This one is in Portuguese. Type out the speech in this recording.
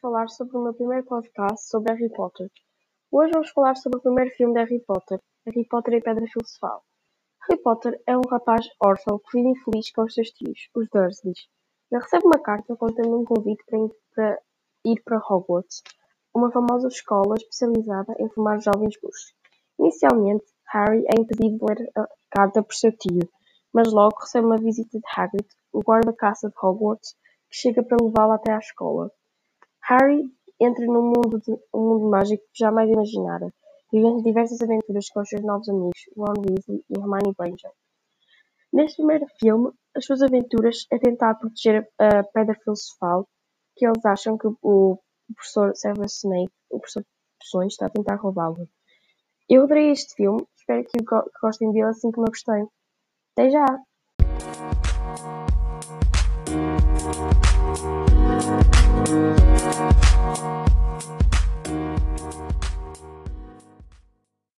falar sobre o meu primeiro podcast sobre Harry Potter. Hoje vamos falar sobre o primeiro filme de Harry Potter, Harry Potter e Pedra Filosofal. Harry Potter é um rapaz órfão que vive infeliz com os seus tios, os Dursleys. Ele recebe uma carta contendo um convite para ir para, Hogwarts, uma famosa escola especializada em formar jovens bruxos. Inicialmente, Harry é impedido de ler a carta por seu tio, mas logo recebe uma visita de Hagrid, o guarda-caça de Hogwarts, chega para levá-lo até à escola. Harry entra num mundo, de, um mundo mágico que jamais imaginara, vivendo diversas aventuras com os seus novos amigos Ron Weasley e Hermione Granger. Neste primeiro filme, as suas aventuras é tentar proteger a Pedra Filosofal, que eles acham que o professor Severus Snape, o professor de opções, está a tentar roubá-lo. Eu adorei este filme, espero que gostem dele assim como eu gostei. Até já!